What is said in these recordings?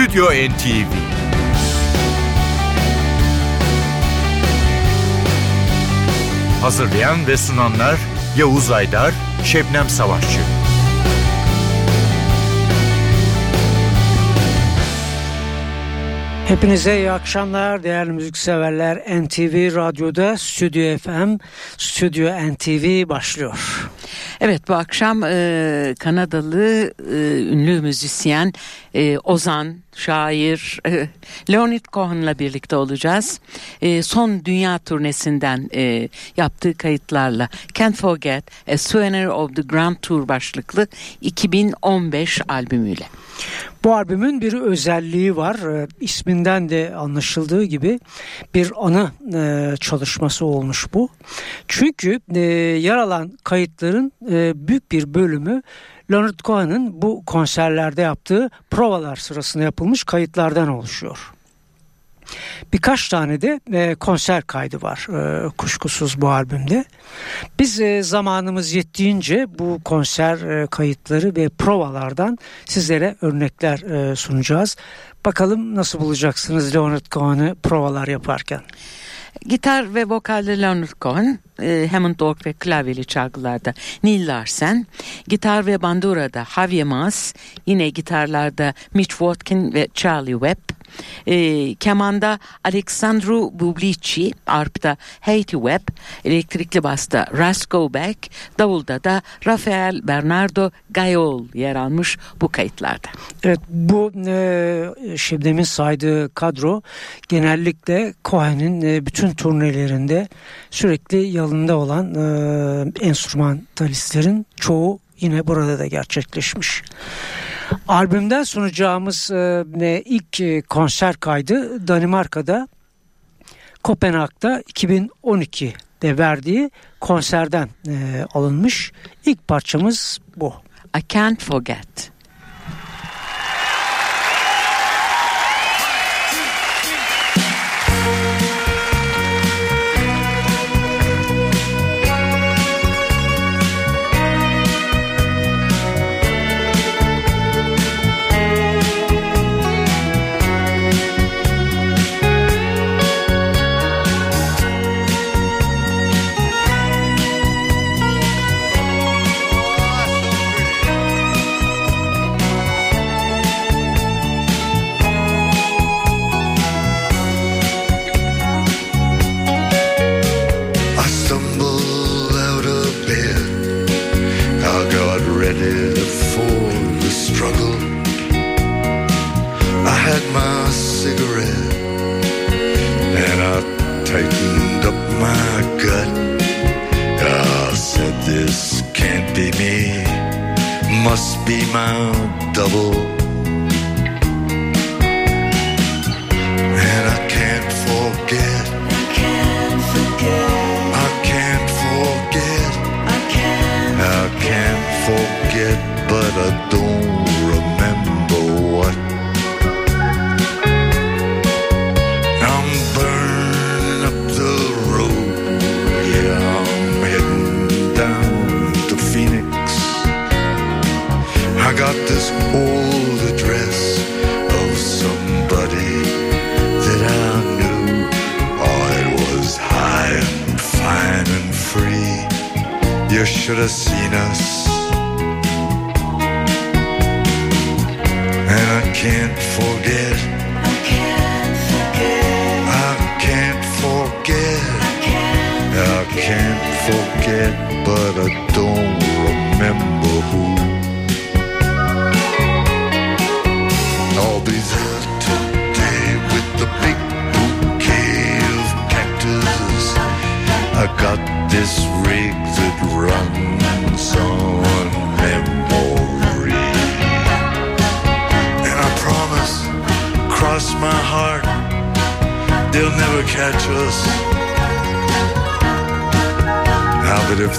Stüdyo NTV Hazırlayan ve sunanlar Yavuz Aydar, Şebnem Savaşçı. Hepinize iyi akşamlar değerli müzikseverler. NTV Radyo'da Stüdyo FM, Stüdyo NTV başlıyor. Evet bu akşam e, Kanadalı e, ünlü müzisyen e, Ozan, şair e, Leonid Cohen'la birlikte olacağız. E, son dünya turnesinden e, yaptığı kayıtlarla Can't Forget A Souvenir of the Grand Tour başlıklı 2015 albümüyle. Bu albümün bir özelliği var. E, isminden de anlaşıldığı gibi bir ana e, çalışması olmuş bu. Çünkü e, yer alan kayıtların e, büyük bir bölümü Leonard Cohen'ın bu konserlerde yaptığı provalar sırasında yapılmış kayıtlardan oluşuyor. Birkaç tane de e, konser kaydı var e, kuşkusuz bu albümde. Biz zamanımız yettiğince bu konser kayıtları ve provalardan sizlere örnekler sunacağız. Bakalım nasıl bulacaksınız Leonard Cohen'ı provalar yaparken. Gitar ve vokalde Leonard Cohen, e, Hammond Org ve klavyeli çalgılarda Neil Larsen, gitar ve bandurada Javier Mas, yine gitarlarda Mitch Watkin ve Charlie Webb, e, kemanda Alexandru Bublici, arpta Haiti Webb, elektrikli basta Rasko Beck, davulda da Rafael Bernardo Gayol yer almış bu kayıtlarda. Evet bu e, Şebnem'in saydığı kadro genellikle Cohen'in e, bütün turnelerinde sürekli yanında olan e, enstrümantalistlerin çoğu yine burada da gerçekleşmiş. Albümden sunacağımız e, ilk e, konser kaydı Danimarka'da Kopenhag'da 2012'de verdiği konserden e, alınmış. İlk parçamız bu. I Can't Forget.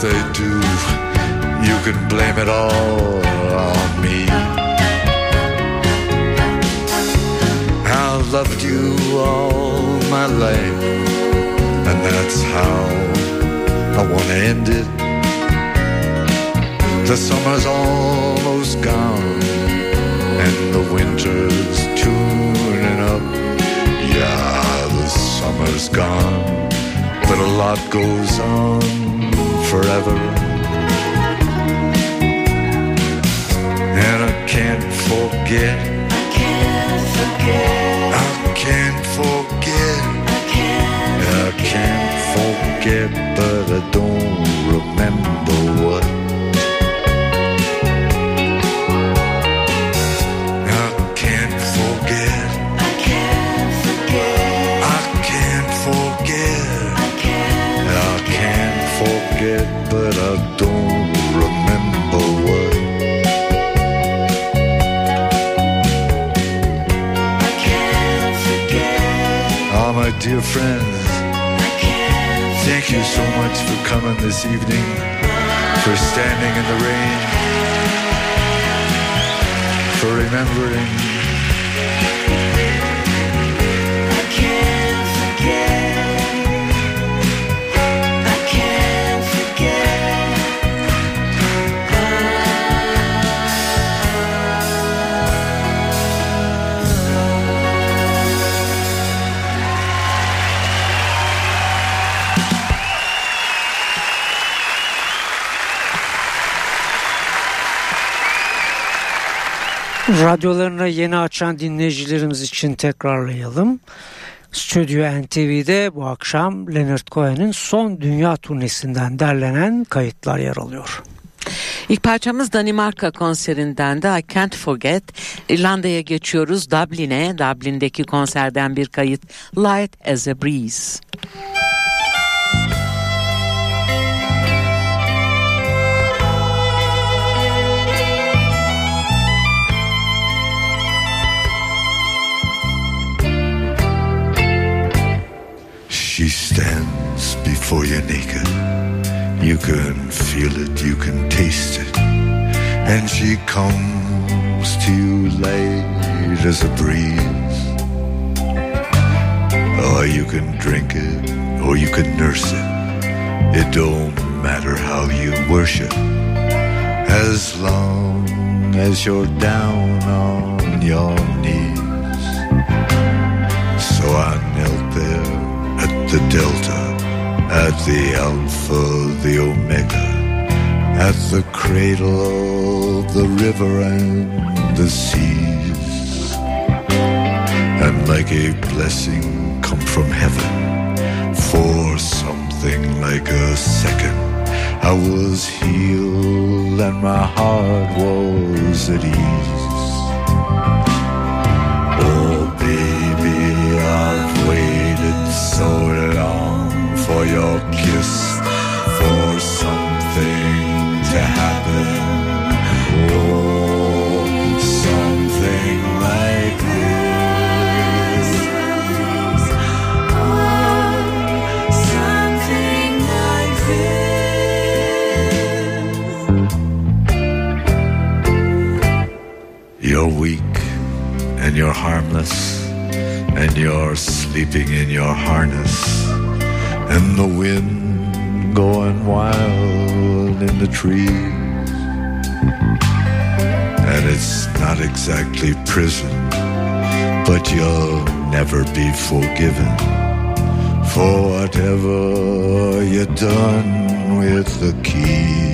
they do, you can blame it all on me. I've loved you all my life, and that's how I wanna end it. The summer's almost gone, and the winter's tuning up. Yeah, the summer's gone, but a lot goes on forever. And I can't forget. I can't forget. I can't forget. I can't forget, but I don't forget, but I don't remember what. Oh, my dear friends, thank you so much for coming this evening, for standing in the rain, for remembering. Radyolarına yeni açan dinleyicilerimiz için tekrarlayalım. Stüdyo NTV'de bu akşam Leonard Cohen'in son dünya turnesinden derlenen kayıtlar yer alıyor. İlk parçamız Danimarka konserinden de I Can't Forget. İrlanda'ya geçiyoruz Dublin'e. Dublin'deki konserden bir kayıt Light as a Breeze. Before you naked. You can feel it, you can taste it. And she comes to you light as a breeze. Or you can drink it, or you can nurse it. It don't matter how you worship. As long as you're down on your knees. So I knelt there at the Delta, at the Alpha, the Omega, at the cradle of the river and the seas. And like a blessing come from heaven, for something like a second, I was healed and my heart was at ease. You're weak and you're harmless, and you're sleeping in your harness, and the wind going wild in the trees. And it's not exactly prison, but you'll never be forgiven for whatever you've done with the keys.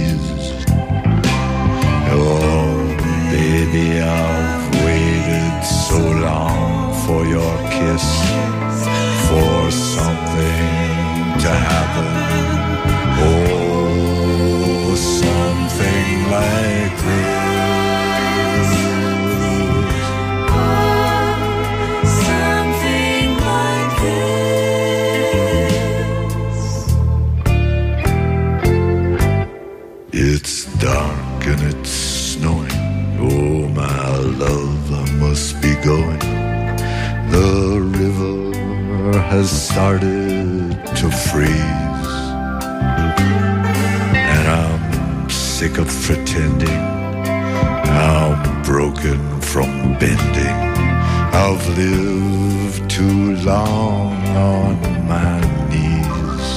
Baby, I've waited so long for your kiss, for something to happen. Oh, something like this. Has started to freeze. And I'm sick of pretending. I'm broken from bending. I've lived too long on my knees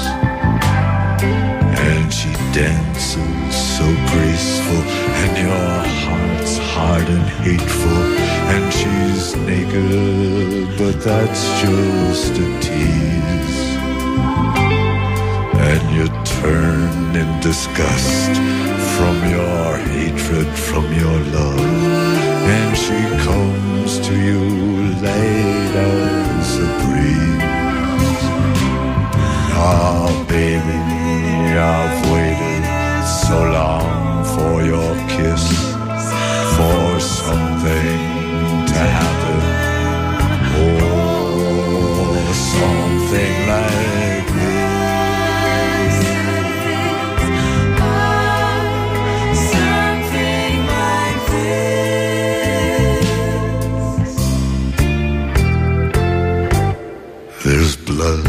and she dances so graceful and your heart's hard and hateful and she's naked but that's just a tease And you turn in disgust from your hatred, from your love. And she comes to you late as a breeze. Ah, baby, I've waited so long for your kiss, for something to happen. Something like this. Something like this. There's blood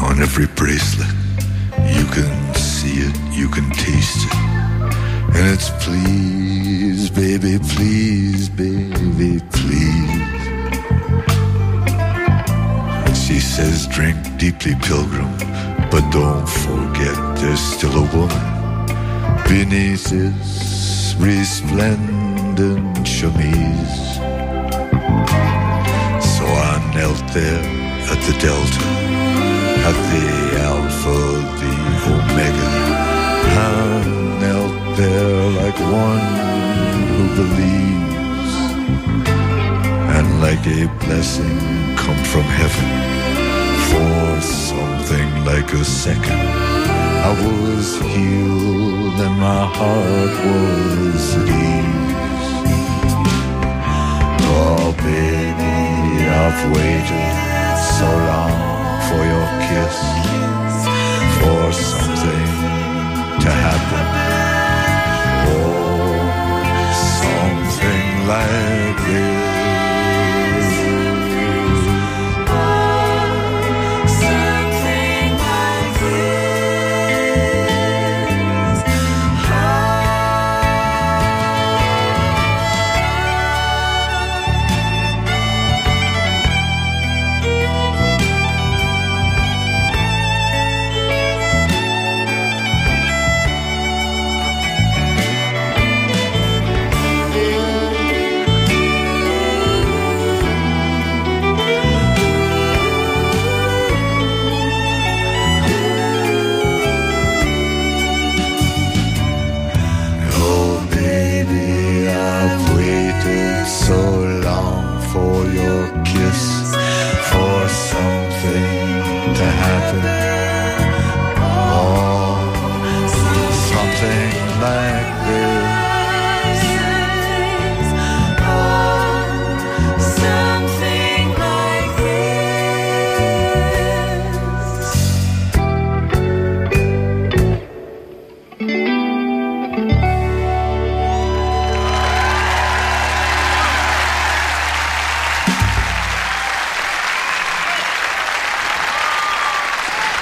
on every bracelet. You can see it, you can taste it. And it's please, baby, please, baby, please. She says, drink deeply, pilgrim, but don't forget there's still a woman beneath this resplendent chemise. So I knelt there at the Delta, at the Alpha, the Omega. I knelt there like one who believes, like a blessing come from heaven for something like a second. I was healed and my heart was at ease. Oh, baby, I've waited so long for your kiss, for something to happen. Oh, something like this.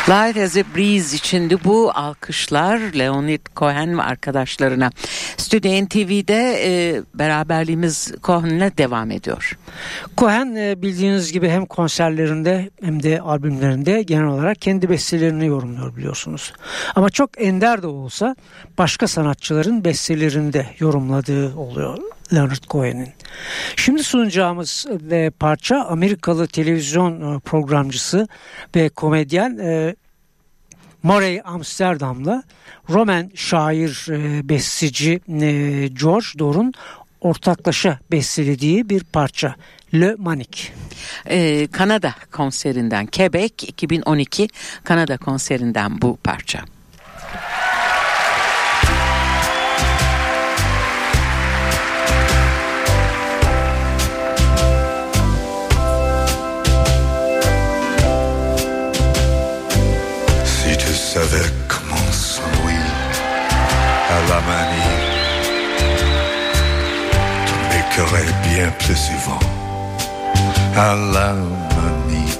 Light as a Breeze içindi bu alkışlar Leonid Cohen ve arkadaşlarına. Stüdyo NTV'de e, beraberliğimiz Cohen'le devam ediyor. Cohen e, bildiğiniz gibi hem konserlerinde hem de albümlerinde genel olarak kendi bestelerini yorumluyor biliyorsunuz. Ama çok ender de olsa başka sanatçıların bestelerini de yorumladığı oluyor Leonard Cohen'in. Şimdi sunacağımız e, parça Amerikalı televizyon e, programcısı ve komedyen e, Murray Amsterdam'la Roman şair e, besteci e, George Dor'un ortaklaşa bestelediği bir parça Le Manic. E, Kanada konserinden Quebec 2012 Kanada konserinden bu parça. Si tu savais comment s'ennuie à la manie, cœur est bien plus souvent à la manie.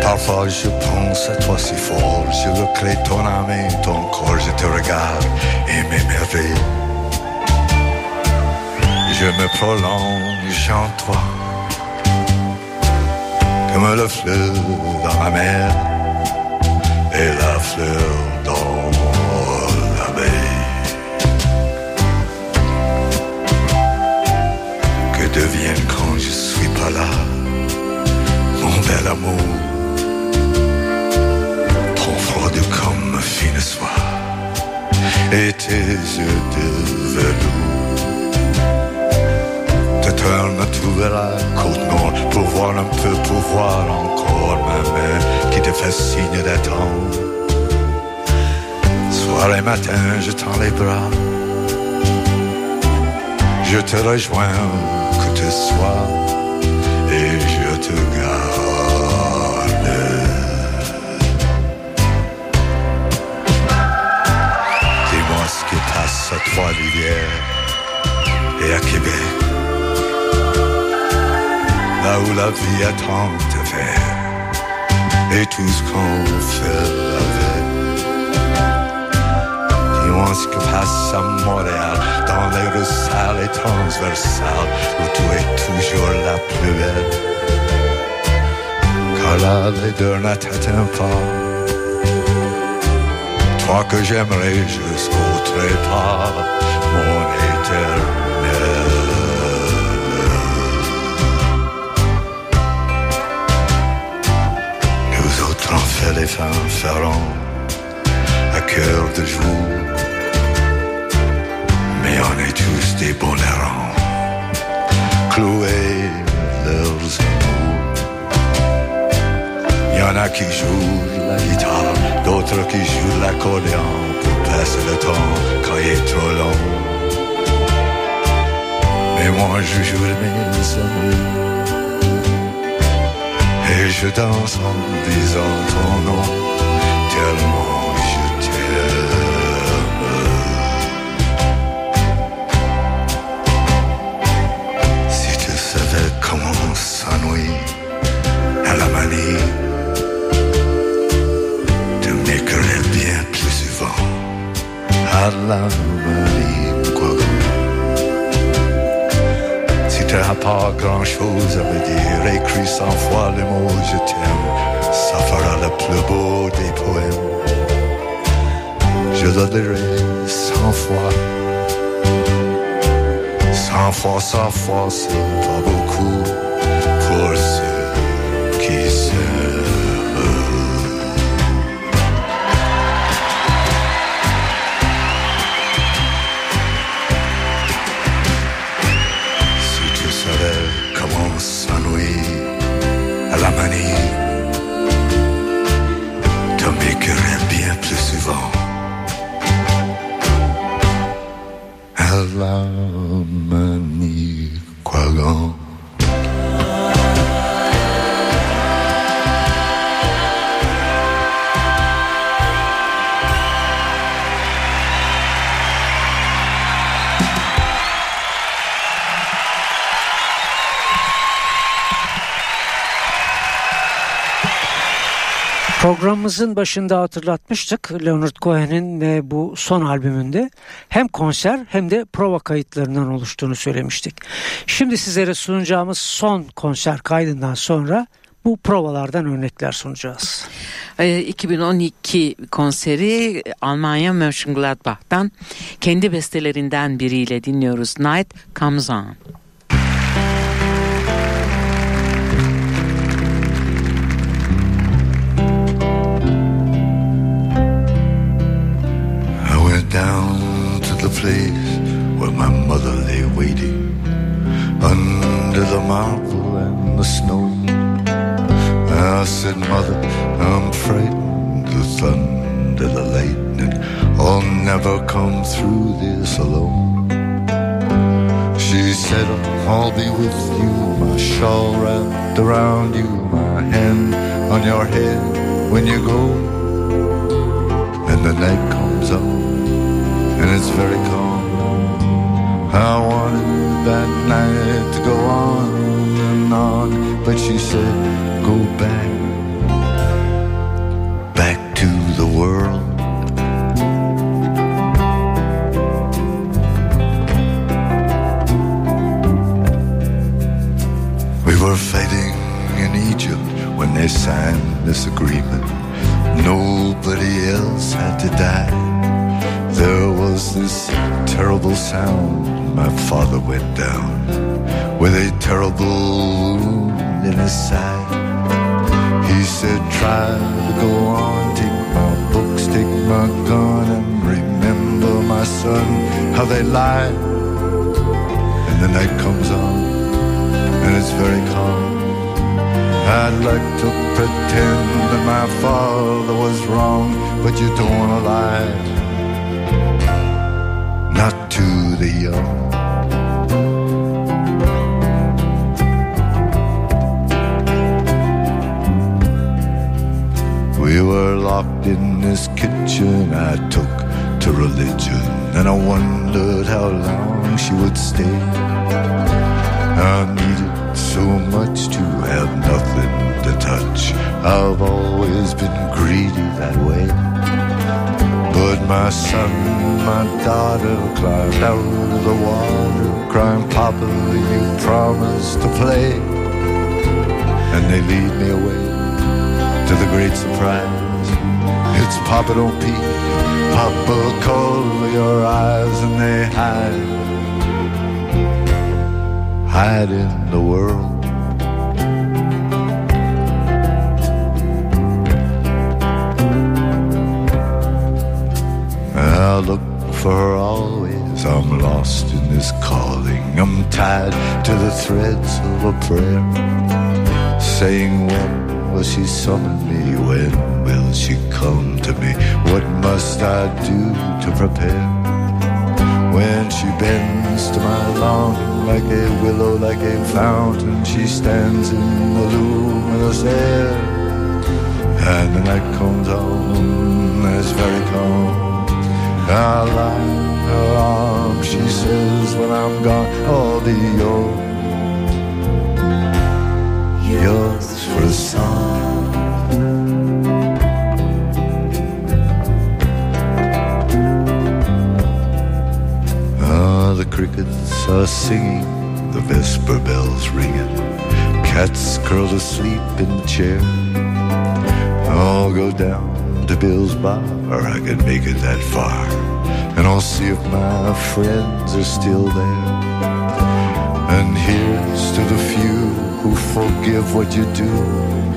Parfois je pense à toi si fort, je le crée ton âme et ton corps, je te regarde et m'émerveille. Je me prolonge en toi comme la fleur dans la mer et la fleur dans la baie. Que devienne quand je suis pas là, mon bel amour, trop froide comme fine soie et tes yeux de velours. Vers la côte nord pour voir un peu, pour voir encore ma main qui te fait signe d'attendre. Soir et matin, je tends les bras. Je te rejoins que tu sois la vie a tant à faire et tout ce qu'on fait avec. Dis-moi ce qui passe à Montréal dans les rues sales et transversales où tu es toujours la plus belle. Car la laideur ne t'atteint pas. Toi que j'aimerais jusqu'au trépas, les fins ferrants à cœur de jour. Mais on est tous des bons errants, cloués leurs amours. Il y en a qui jouent la guitare, d'autres qui jouent l'accordéon pour passer le temps quand il est trop long. Mais moi je joue mes amours et je danse en disant ton nom tellement je t'aime. Cent fois, Programımızın başında hatırlatmıştık Leonard Cohen'in bu son albümünde hem konser hem de prova kayıtlarından oluştuğunu söylemiştik. Şimdi sizlere sunacağımız son konser kaydından sonra bu provalardan örnekler sunacağız. Ee, 2012 konseri Almanya Mönchengladbach'tan kendi bestelerinden biriyle dinliyoruz. Night Comes On. My mother lay waiting under the marble and the snow. I said, Mother, I'm frightened. The thunder, the lightning, I'll never come through this alone. She said, I'll be with you, my shawl wrapped around you, my hand on your head when you go and the night comes up and it's very calm. I wanted that night to go on and on, but she said, Go back, back to the world. We were fighting in Egypt when they signed this agreement. Nobody else had to die. There was this terrible sound. My father went down with a terrible wound in his side. He said, Try to go on, take my books, take my gun, and remember my son, how they lie. And the night comes on, and it's very calm. I'd like to pretend that my father was wrong, but you don't wanna lie. Religion, and I wondered how long she would stay. I needed so much to have nothing to touch. I've always been greedy that way. But my son, my daughter climbed out of the water, crying, Papa, you promised to play. And they lead me away to the great surprise. It's Papa don't peek, Papa cover your eyes, and they hide, hide in the world. I look for her always. I'm lost in this calling. I'm tied to the threads of a prayer, saying, When will she summon me? When will she come to me? What must I do to prepare? When she bends to my longing like a willow, like a fountain, she stands in the luminous air. And the night comes on, it's very calm. I in her arm, she says, when I'm gone, I'll be yours. Yours for a song. Crickets are singing, the vesper bells ringing. Cats curled asleep in the chair. I'll go down to Bill's bar, I can make it that far. And I'll see if my friends are still there. And here's to the few who forgive what you do,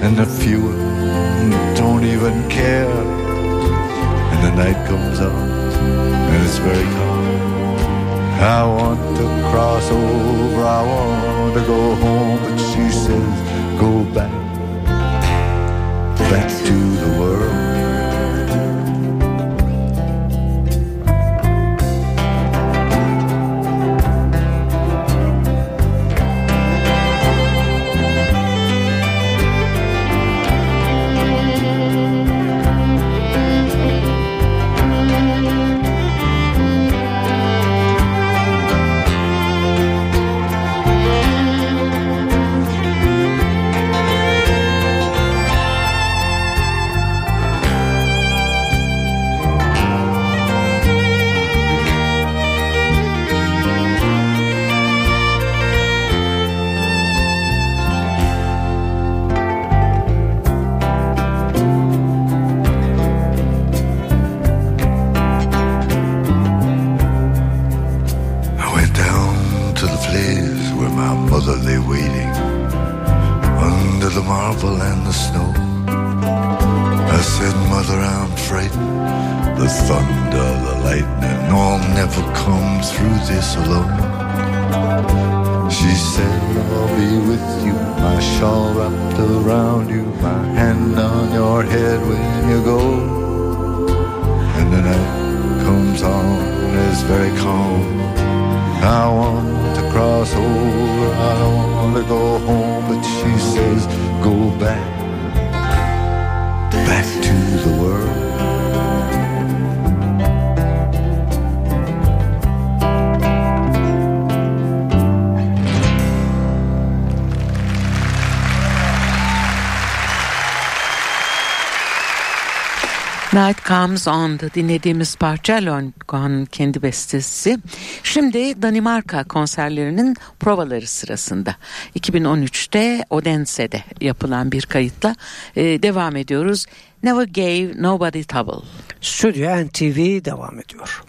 and the few don't even care. And the night comes on, and it's very calm. I want to cross over, I want to go home, but she says, go back, back to the world. She said, I'll be with you, my shawl wrapped around you, my hand on your head when you go. And the night comes on, it's very calm. I want to cross over, I want to go home, but she says, go back, Night Comes On'da dinlediğimiz parça Longo'nun kendi bestesi. Şimdi Danimarka konserlerinin provaları sırasında 2013'te Odense'de yapılan bir kayıtla e, devam ediyoruz. Never Gave Nobody Trouble. Stüdyo NTV devam ediyor.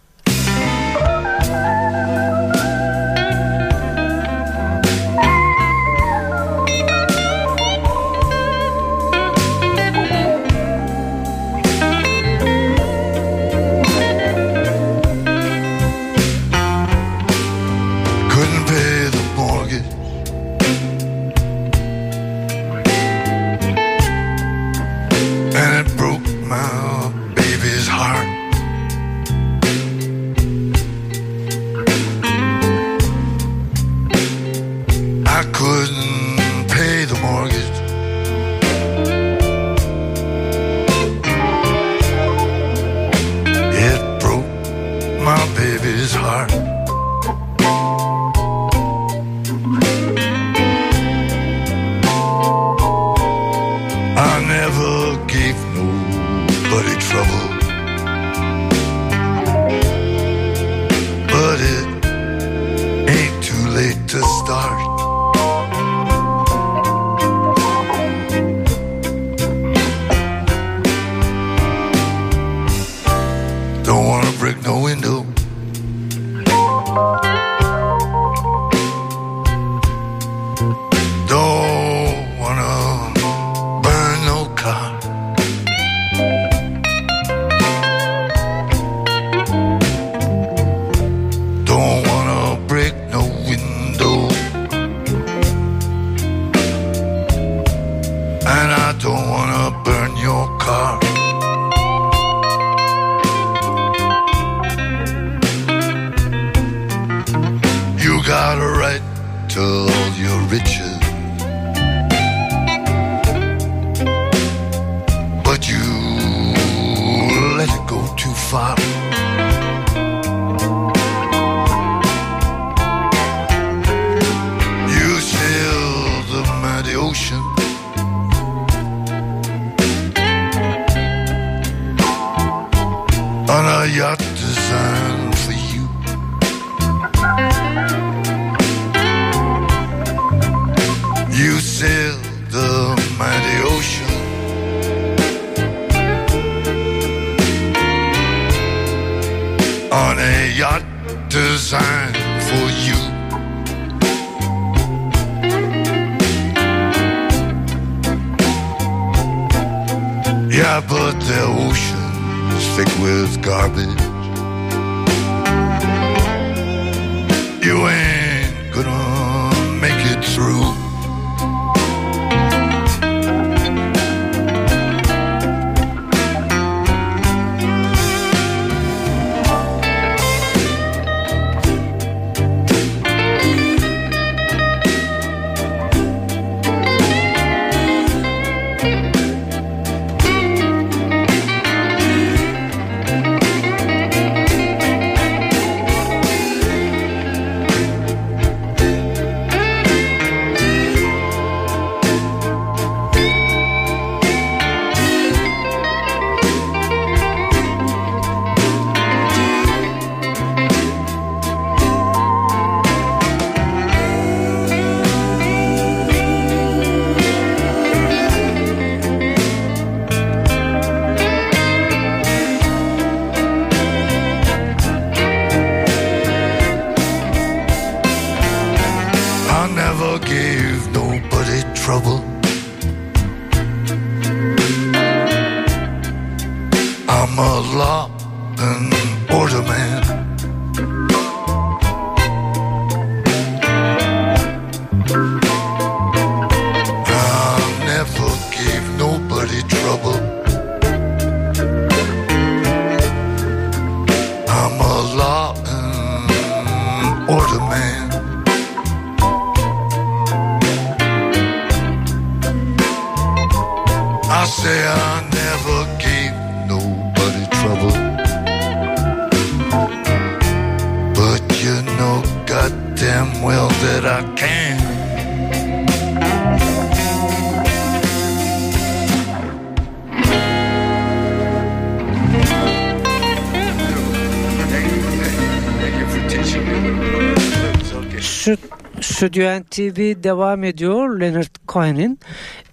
Stü- Stüdyo NTV devam ediyor. Leonard Cohen'in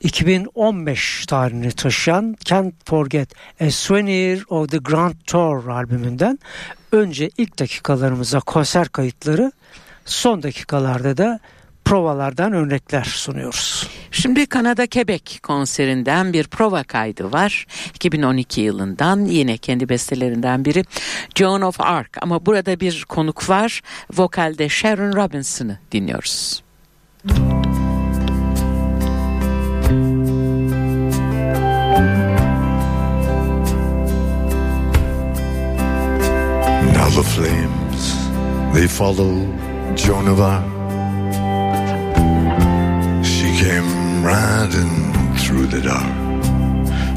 2015 tarihini taşıyan Can't Forget A Souvenir of the Grand Tour albümünden önce ilk dakikalarımıza konser kayıtları son dakikalarda da provalardan örnekler sunuyoruz. Şimdi Kanada Quebec konserinden bir prova kaydı var. 2012 yılından yine kendi bestelerinden biri Joan of Arc ama burada bir konuk var. Vokalde Sharon Robinson'ı dinliyoruz. Now the flames, they follow Joan of Arc. Came riding through the dark.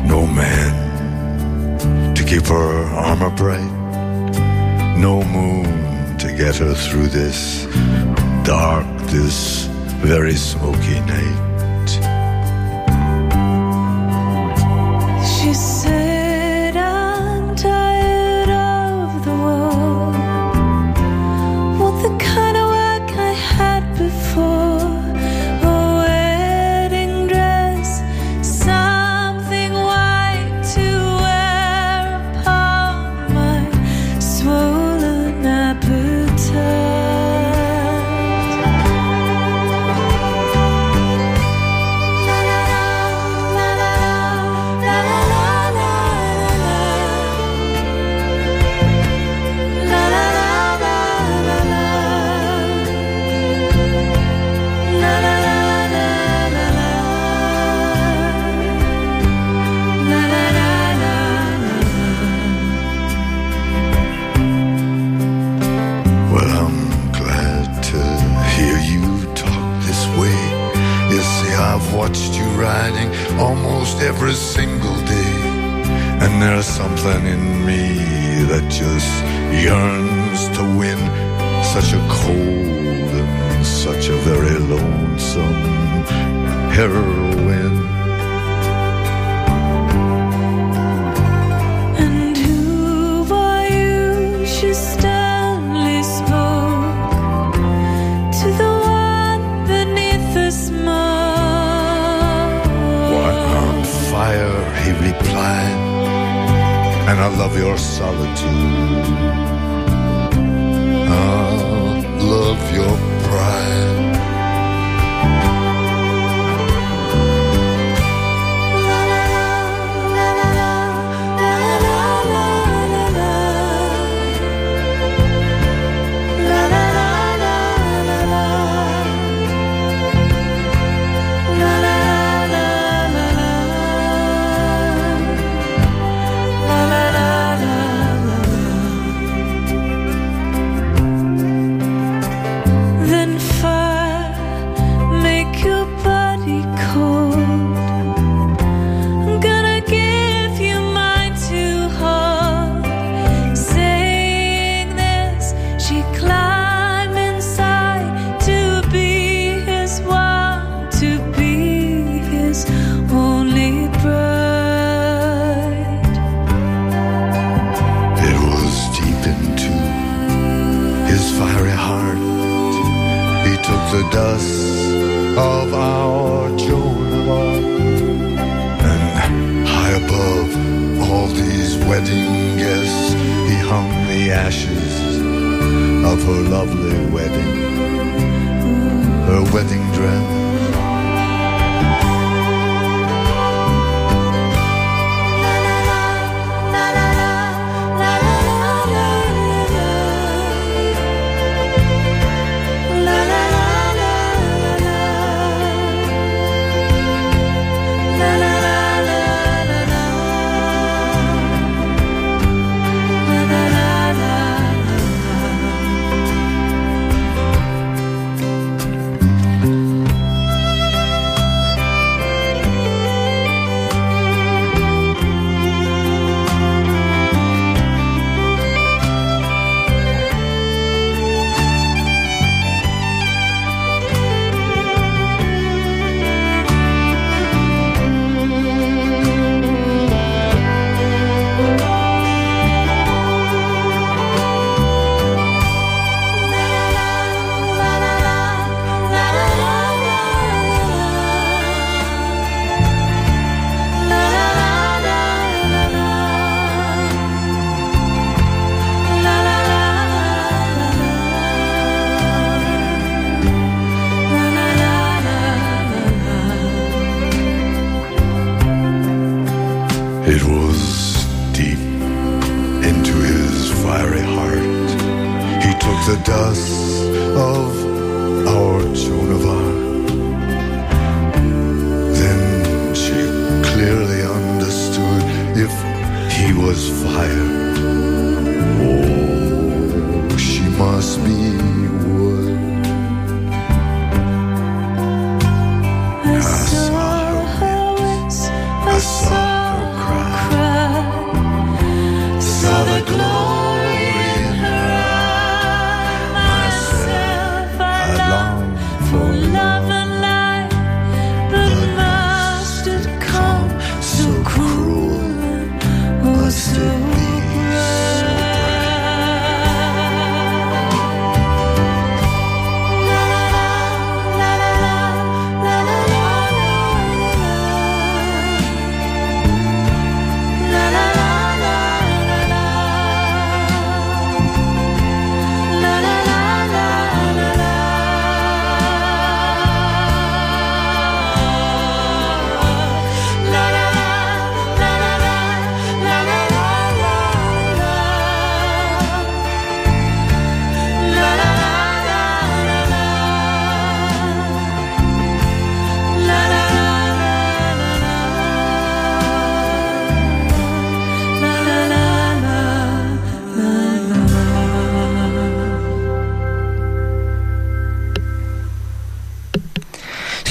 No man to keep her armor bright. No moon to get her through this dark, this very smoky night.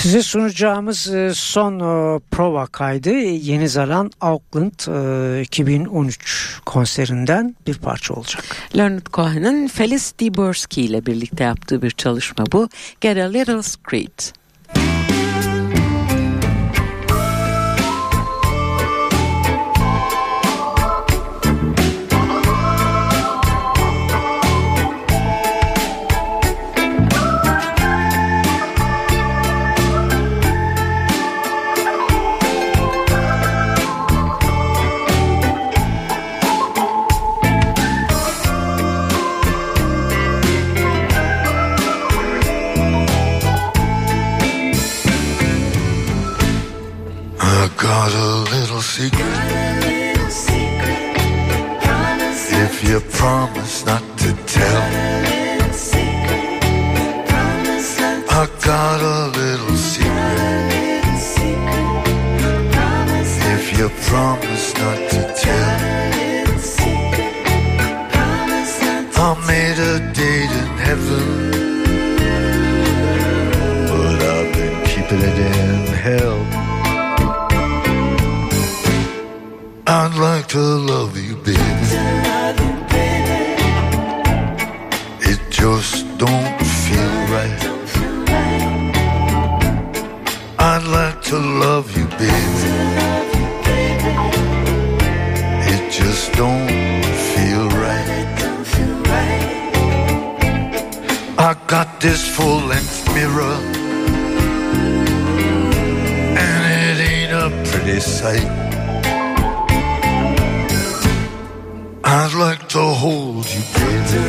Size sunacağımız e, son e, prova kaydı Yeni Zeland Auckland e, 2013 konserinden bir parça olacak. Leonard Cohen'ın Felis Diborski ile birlikte yaptığı bir çalışma bu. Get a Little Screed. If you promise not to tell, I got a little secret. If you promise not to tell, like to love you, baby. It just don't feel right. I'd like to love you, baby. It just don't feel right. I got this full length mirror, and it ain't a pretty sight. I'd like to hold you, baby.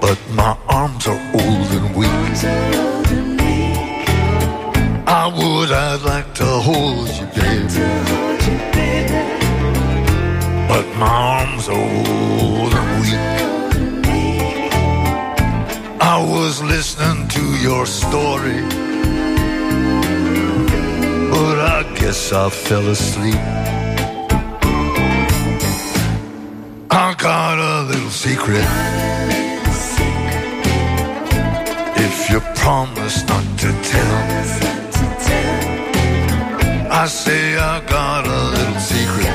But my arms are old and weak. I would, I'd like to hold you, baby. But my arms are old and weak. I was listening to your story. But I guess I fell asleep. Got a little secret. If you promise not to tell, I say I got a little secret.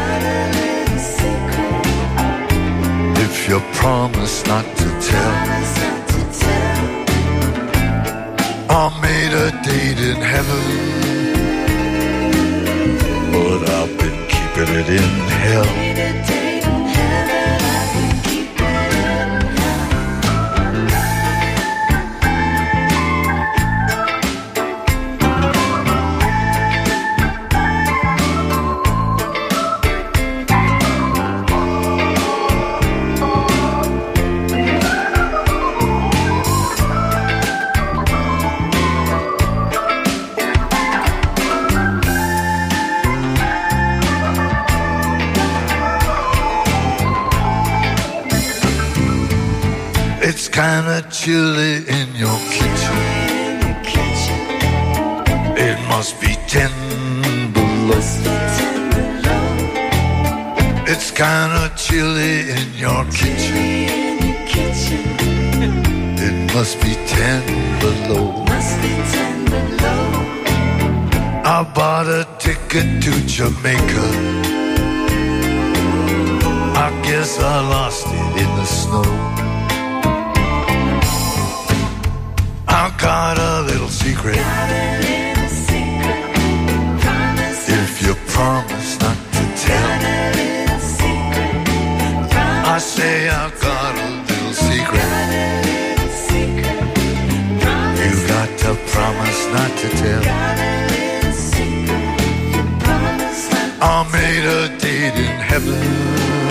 If you promise not to tell, I made a date in heaven, but I've been keeping it in hell. Kinda say I got a little secret. You got to promise not to tell. I made a date in heaven,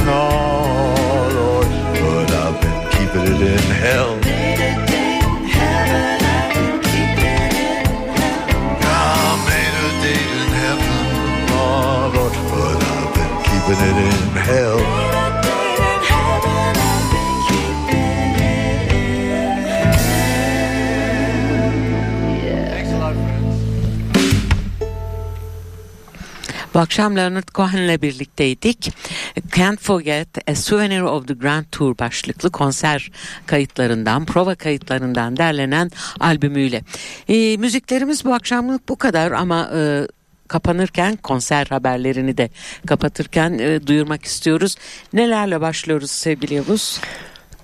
oh Lord, but I've been keeping it in hell. Bu akşam Leonard Cohen'le birlikteydik. Can't Forget A Souvenir of the Grand Tour başlıklı konser kayıtlarından, prova kayıtlarından derlenen albümüyle. E, müziklerimiz bu akşamlık bu kadar ama... E, kapanırken konser haberlerini de kapatırken e, duyurmak istiyoruz. Nelerle başlıyoruz sevgili Yavuz?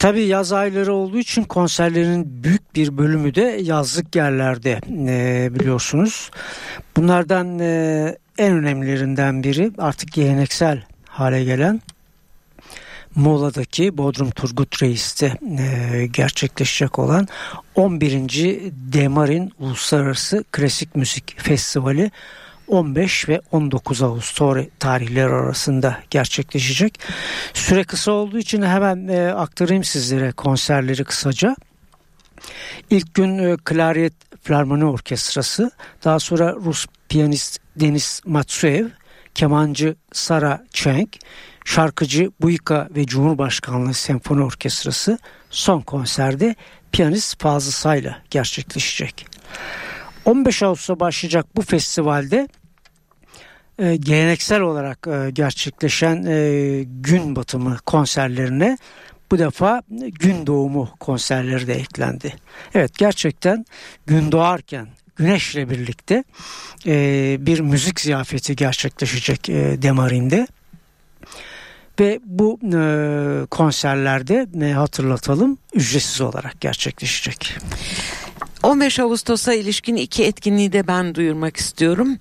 Tabii yaz ayları olduğu için konserlerin büyük bir bölümü de yazlık yerlerde e, biliyorsunuz. Bunlardan e, en önemlilerinden biri artık geleneksel hale gelen Muğla'daki Bodrum Turgut Reis'te e, gerçekleşecek olan 11. Demarin Uluslararası Klasik Müzik Festivali 15 ve 19 Ağustos tarihleri arasında gerçekleşecek. Süre kısa olduğu için hemen e, aktarayım sizlere konserleri kısaca. İlk gün e, Klariyet Filarmoni Orkestrası, daha sonra Rus piyanist Denis Matsuev, kemancı Sara Cheng, şarkıcı Buyka ve Cumhurbaşkanlığı Senfoni Orkestrası son konserde piyanist Fazıl Say'la gerçekleşecek. 15 Ağustos'ta başlayacak bu festivalde e, geleneksel olarak e, gerçekleşen e, gün batımı konserlerine bu defa gün doğumu konserleri de eklendi. Evet gerçekten gün doğarken güneşle birlikte e, bir müzik ziyafeti gerçekleşecek e, Demarin'de. Ve bu e, konserlerde ne hatırlatalım ücretsiz olarak gerçekleşecek. 15 Ağustos'a ilişkin iki etkinliği de ben duyurmak istiyorum.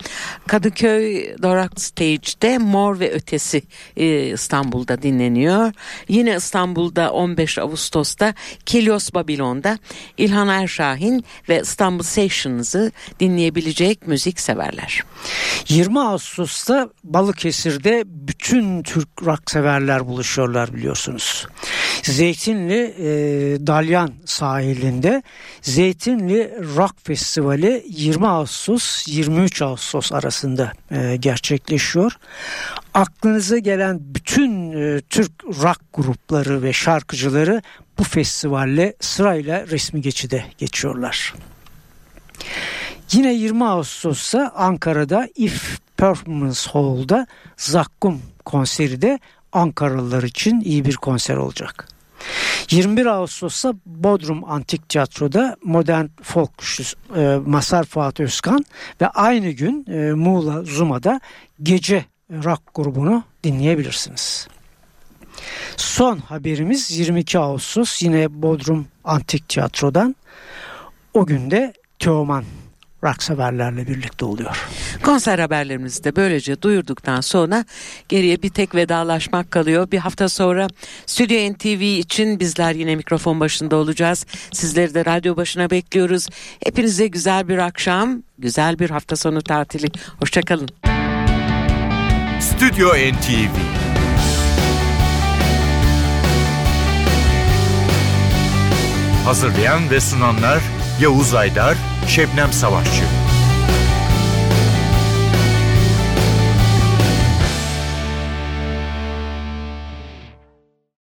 Kadıköy Dorak Stage'de Mor ve Ötesi e, İstanbul'da dinleniyor. Yine İstanbul'da 15 Ağustos'ta Kilios Babilon'da İlhan Erşahin ve İstanbul Sessions'ı dinleyebilecek müzik severler. 20 Ağustos'ta Balıkesir'de bütün Türk rock severler buluşuyorlar biliyorsunuz. Zeytinli e, Dalyan sahilinde Zeytinli Rock Festivali 20 Ağustos 23 Ağustos arasında e, gerçekleşiyor. Aklınıza gelen bütün e, Türk rock grupları ve şarkıcıları bu festivalle sırayla resmi geçide geçiyorlar. Yine 20 Ağustos'ta Ankara'da If Performance Hall'da Zakkum konseri de Ankaralılar için iyi bir konser olacak. 21 Ağustos'ta Bodrum Antik Tiyatro'da modern folk e, Masar Fuat Özkan ve aynı gün e, Muğla Zuma'da gece rock grubunu dinleyebilirsiniz. Son haberimiz 22 Ağustos yine Bodrum Antik Tiyatro'dan. O günde Teoman rock severlerle birlikte oluyor. Konser haberlerimizi de böylece duyurduktan sonra geriye bir tek vedalaşmak kalıyor. Bir hafta sonra Stüdyo NTV için bizler yine mikrofon başında olacağız. Sizleri de radyo başına bekliyoruz. Hepinize güzel bir akşam, güzel bir hafta sonu tatili. Hoşçakalın. Stüdyo NTV Hazırlayan ve sunanlar Yavuz Aydar, Şebnem Savaşçı.